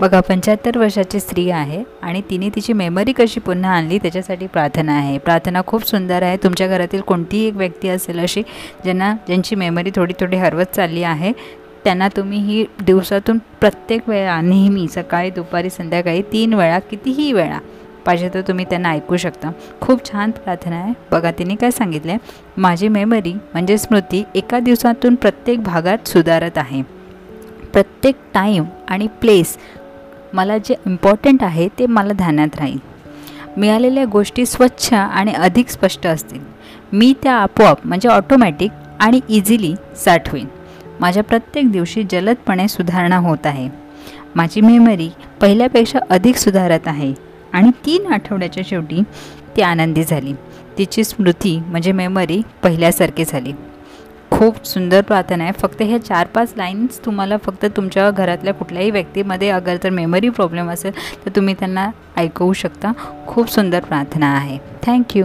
बघा पंच्याहत्तर वर्षाची स्त्री आहे आणि तिने तिची मेमरी कशी पुन्हा आणली त्याच्यासाठी प्रार्थना आहे. प्रार्थना खूप सुंदर आहे. तुमच्या घरातील कोणतीही एक व्यक्ती असेल अशी ज्यांना ज्यांची मेमरी थोडी थोडी हरवत चालली आहे त्यांना तुम्ही ही दिवसातून प्रत्येक वेळा नेहमी सकाळी दुपारी संध्याकाळी तीन वेळा कितीही वेळा पाहिजे तर तुम्ही त्यांना ऐकू शकता. खूप छान प्रार्थना आहे. बघा तिने काय सांगितलं आहे माझी मेमरी म्हणजे स्मृती एका दिवसातून प्रत्येक भागात सुधारत आहे. प्रत्येक टाईम आणि प्लेस मला जे इम्पॉर्टंट आहे ते मला ध्यानात राहील. मिळालेल्या गोष्टी स्वच्छ आणि अधिक स्पष्ट असतील. मी त्या आपोआप म्हणजे ऑटोमॅटिक आणि इझिली साठवेन माझ्या प्रत्येक दिवशी जलदपणे सुधारणा होत आहे. माझी मेमरी पहिल्यापेक्षा अधिक सुधारत आहे. आणि तीन आठवड्याच्या शेवटी ती आनंदी झाली. तिची स्मृती म्हणजे मेमरी पहिल्यासारखी झाली. खूप सुंदर प्रार्थना आहे. फक्त ह्या चार पाच लाईन्स तुम्हाला फक्त तुमच्या घरातल्या कुठल्याही व्यक्तीमध्ये अगर तर मेमरी प्रॉब्लेम असेल तर तुम्ही त्यांना ऐकवू शकता. खूप सुंदर प्रार्थना आहे. थँक्यू